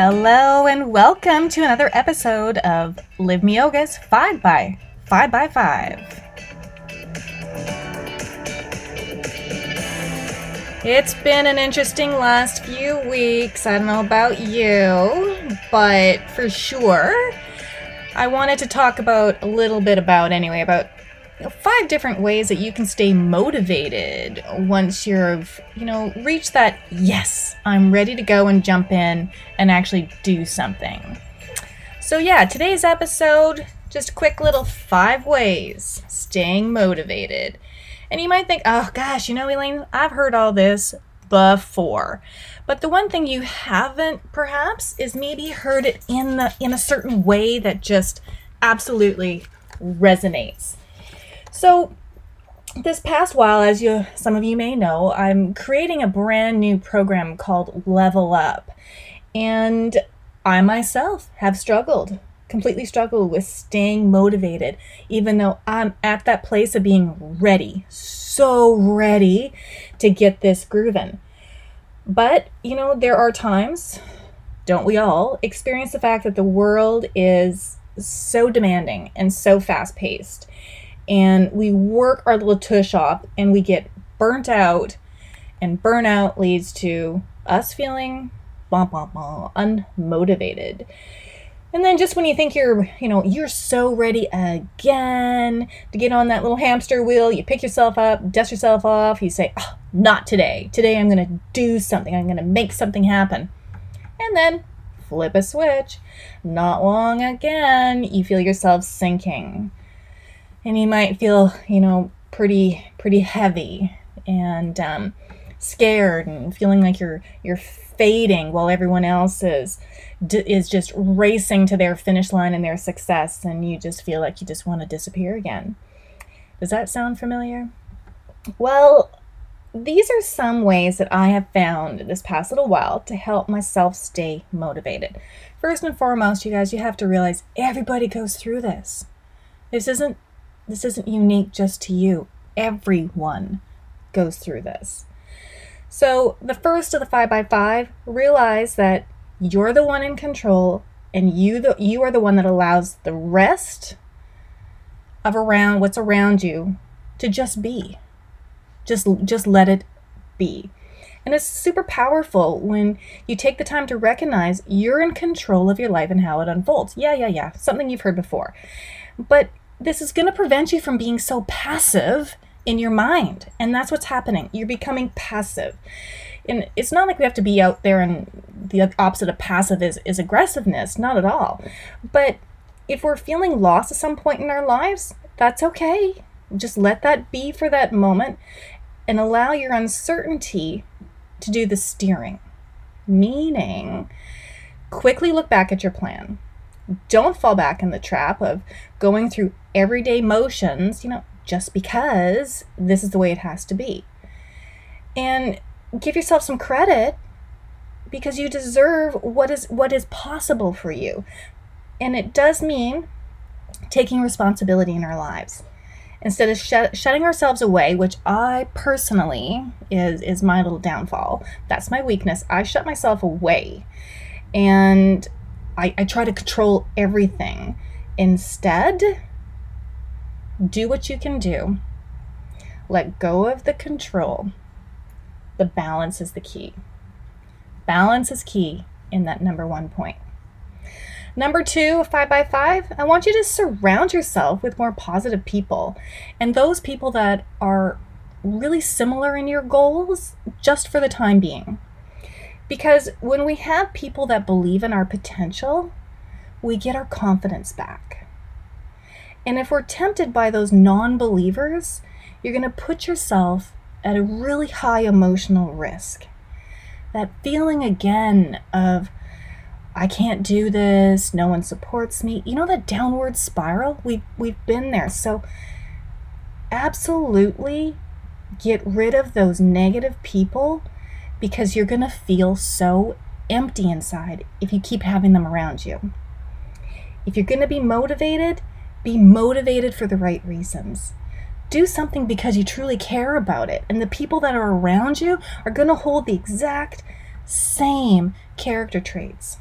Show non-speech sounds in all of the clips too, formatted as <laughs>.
Hello and welcome to another episode of LIVEmeoga's 5 by 5 by 5. It's been an interesting last few weeks. I don't know about you, but for sure, I wanted to talk about a little bit about, anyway, about five different ways that you can stay motivated once you've, you know, reached that, yes, I'm ready to go and jump in and actually do something. So, yeah, today's episode, just quick little five ways staying motivated. And you might think, oh gosh, you know, Elaine, I've heard all this before. But the one thing you haven't perhaps is maybe heard it in the in a certain way that just absolutely resonates. So this past while, as you some of you may know, I'm creating a brand new program called Level Up. And I myself have struggled, completely struggled with staying motivated, even though I'm at that place of being ready, so ready to get this grooving. But, you know, there are times, don't we all, experience the fact that the world is so demanding and so fast paced and we work our little tush off and we get burnt out and burnout leads to us feeling bah, bah, bah, unmotivated. And then just when you think you're you know you're so ready again to get on that little hamster wheel you pick yourself up dust yourself off you say oh, not today. Today i'm to do something. I'm to make something happen. And then flip a switch. Not long again you feel yourself sinking and you might feel, you know, pretty pretty heavy and um, scared and feeling like you're you're fading while everyone else is is just racing to their finish line and their success and you just feel like you just want to disappear again. Does that sound familiar? Well, these are some ways that I have found this past little while to help myself stay motivated. First and foremost, you guys, you have to realize everybody goes through this. This isn't this isn't unique just to you. Everyone goes through this. So, the first of the 5 by 5 realize that you're the one in control and you the you are the one that allows the rest of around what's around you to just be. Just just let it be. And it's super powerful when you take the time to recognize you're in control of your life and how it unfolds. Yeah, yeah, yeah. Something you've heard before. But this is going to prevent you from being so passive in your mind. And that's what's happening. You're becoming passive. And it's not like we have to be out there and the opposite of passive is, is aggressiveness, not at all. But if we're feeling lost at some point in our lives, that's okay. Just let that be for that moment and allow your uncertainty to do the steering. Meaning, quickly look back at your plan don't fall back in the trap of going through everyday motions, you know, just because this is the way it has to be. And give yourself some credit because you deserve what is what is possible for you. And it does mean taking responsibility in our lives. Instead of sh- shutting ourselves away, which I personally is is my little downfall. That's my weakness. I shut myself away. And I, I try to control everything. Instead, do what you can do. Let go of the control. The balance is the key. Balance is key in that number one point. Number two, five by five, I want you to surround yourself with more positive people and those people that are really similar in your goals just for the time being. Because when we have people that believe in our potential, we get our confidence back. And if we're tempted by those non believers, you're going to put yourself at a really high emotional risk. That feeling again of, I can't do this, no one supports me. You know that downward spiral? We've, we've been there. So, absolutely get rid of those negative people because you're going to feel so empty inside if you keep having them around you. If you're going to be motivated, be motivated for the right reasons. Do something because you truly care about it, and the people that are around you are going to hold the exact same character traits.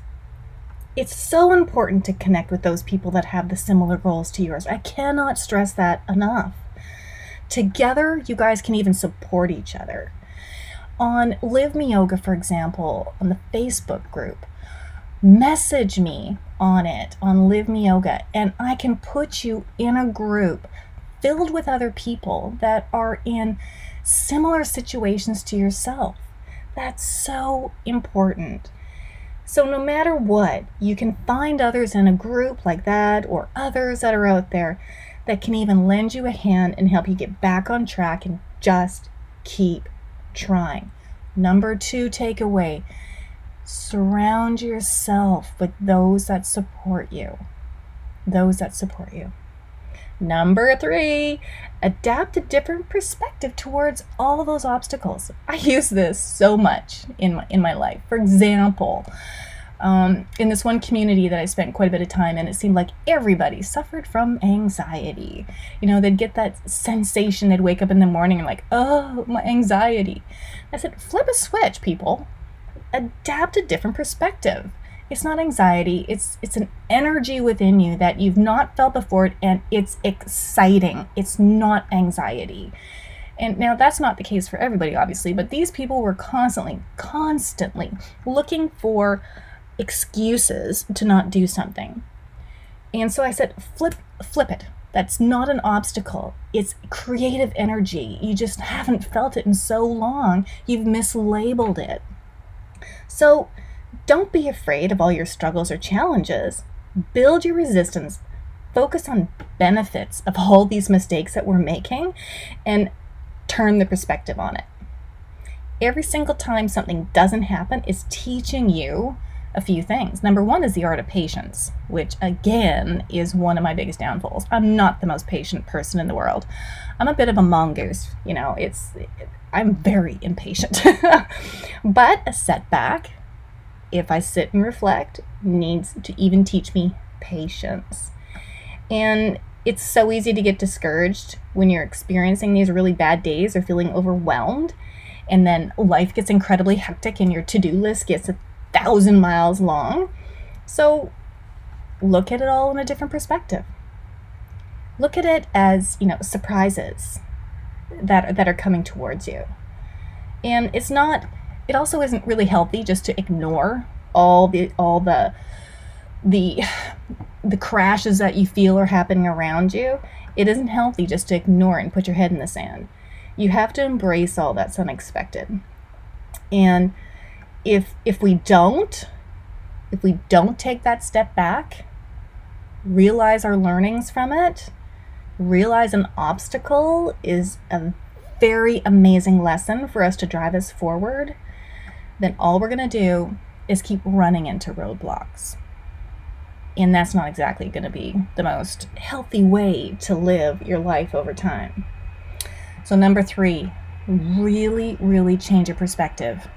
it's so important to connect with those people that have the similar goals to yours. I cannot stress that enough. Together, you guys can even support each other. On LIVEmeoga, for example, on the Facebook group, message me on it on LIVEmeoga, and I can put you in a group filled with other people that are in similar situations to yourself. That's so important. So, no matter what, you can find others in a group like that or others that are out there that can even lend you a hand and help you get back on track and just keep trying. Number two takeaway surround yourself with those that support you. Those that support you. Number three, adapt a different perspective towards all those obstacles. <laughs> I use this so much in my, in my life. For example, um, in this one community that I spent quite a bit of time in, it seemed like everybody suffered from anxiety. You know, they'd get that sensation, they'd wake up in the morning and, like, oh, my anxiety. I said, flip a switch, people. Adapt a different perspective. It's not anxiety, it's it's an energy within you that you've not felt before and it's exciting. It's not anxiety. And now that's not the case for everybody, obviously, but these people were constantly, constantly looking for excuses to not do something. And so I said, flip, flip it. That's not an obstacle. It's creative energy. You just haven't felt it in so long. You've mislabeled it. So don't be afraid of all your struggles or challenges. Build your resistance. Focus on benefits of all these mistakes that we're making and turn the perspective on it. Every single time something doesn't happen is teaching you a few things. Number one is the art of patience, which again is one of my biggest downfalls. I'm not the most patient person in the world. I'm a bit of a mongoose, you know, it's I'm very impatient. <laughs> but a setback, if I sit and reflect, needs to even teach me patience. And it's so easy to get discouraged when you're experiencing these really bad days or feeling overwhelmed. And then life gets incredibly hectic and your to do list gets thousand miles long. So look at it all in a different perspective. Look at it as, you know, surprises that that are coming towards you. And it's not it also isn't really healthy just to ignore all the all the the <sighs> the crashes that you feel are happening around you. It isn't healthy just to ignore it and put your head in the sand. You have to embrace all that's unexpected. And if if we don't if we don't take that step back realize our learnings from it realize an obstacle is a very amazing lesson for us to drive us forward then all we're going to do is keep running into roadblocks. And that's not exactly going to be the most healthy way to live your life over time. So number 3 really really change your perspective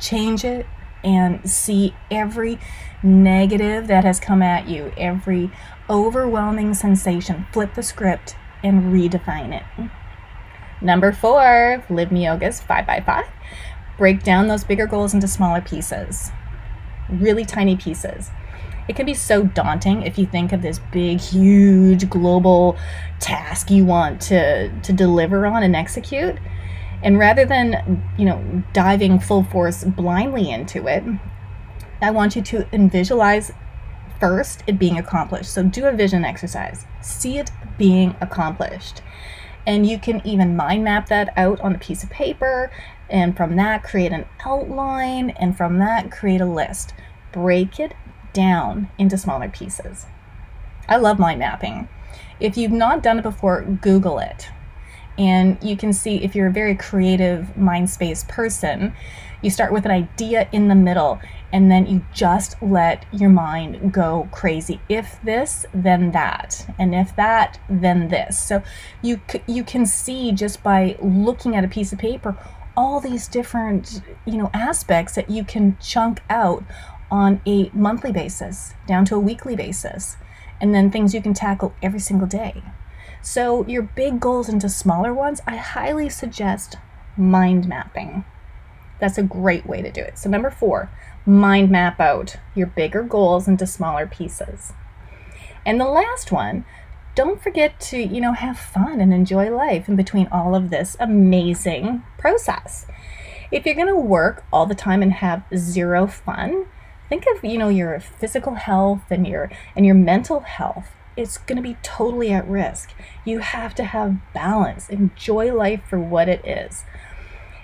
change it and see every negative that has come at you, every overwhelming sensation. Flip the script and redefine it. Number four, LIVEmeoga's 5 by 5 Break down those bigger goals into smaller pieces, really tiny pieces. It can be so daunting if you think of this big, huge global task you want to, to deliver on and execute and rather than, you know, diving full force blindly into it, I want you to visualize first it being accomplished. So do a vision exercise. See it being accomplished. And you can even mind map that out on a piece of paper and from that create an outline and from that create a list. Break it down into smaller pieces. I love mind mapping. If you've not done it before, Google it. And you can see if you're a very creative mind space person, you start with an idea in the middle and then you just let your mind go crazy. If this, then that. And if that, then this. So you you can see just by looking at a piece of paper all these different, you know, aspects that you can chunk out on a monthly basis, down to a weekly basis, and then things you can tackle every single day. So, your big goals into smaller ones, I highly suggest mind mapping. That's a great way to do it. So, number four, mind map out your bigger goals into smaller pieces. And the last one, don't forget to, you know, have fun and enjoy life in between all of this amazing process. If you're going to work all the time and have zero fun, think of, you know, your physical health and your and your mental health. It's going to be totally at risk. You have to have balance. Enjoy life for what it is.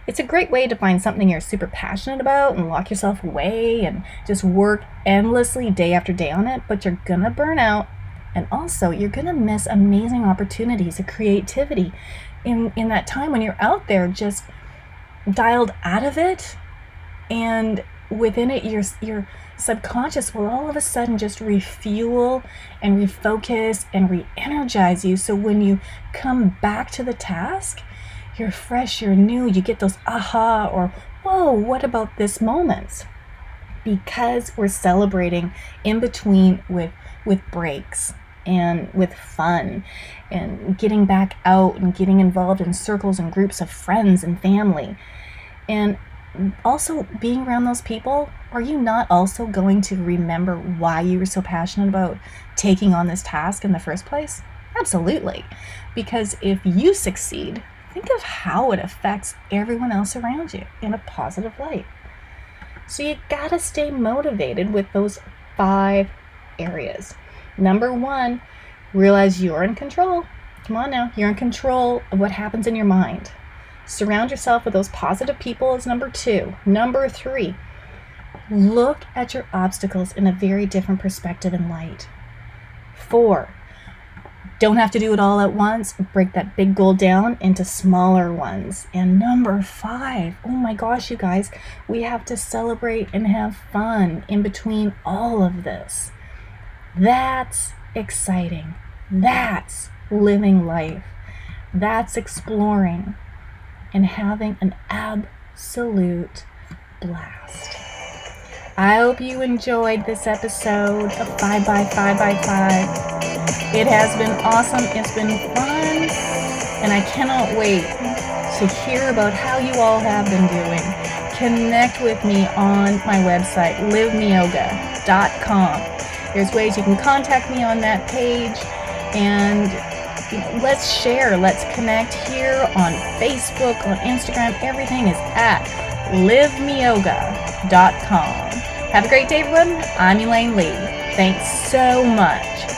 It's a great way to find something you're super passionate about and lock yourself away and just work endlessly day after day on it, but you're gonna burn out. And also, you're gonna miss amazing opportunities of creativity in, in that time when you're out there just dialed out of it. And within it, your, your subconscious will all of a sudden just refuel and refocus and re energize you. So when you come back to the task, you're fresh, you're new, you get those aha or whoa, what about this moments? Because we're celebrating in between with with breaks and with fun and getting back out and getting involved in circles and groups of friends and family. And also being around those people, are you not also going to remember why you were so passionate about taking on this task in the first place? Absolutely. Because if you succeed, think of how it affects everyone else around you in a positive light. So you gotta stay motivated with those five areas. Number one, realize you're in control. Come on now, you're in control of what happens in your mind. Surround yourself with those positive people is number two. Number three, look at your obstacles in a very different perspective and light. Four, don't have to do it all at once. Break that big goal down into smaller ones. And number five, oh my gosh, you guys, we have to celebrate and have fun in between all of this. That's exciting. That's living life. That's exploring and having an absolute blast. I hope you enjoyed this episode of 5 by 5 by 5 It has been awesome. It's been fun. And I cannot wait to hear about how you all have been doing. Connect with me on my website, livemeoga.com. There's ways you can contact me on that page. And let's share, let's connect here on Facebook, on Instagram. Everything is at livemeoga.com. Have a great day, everyone. I'm Elaine Lee. Thanks so much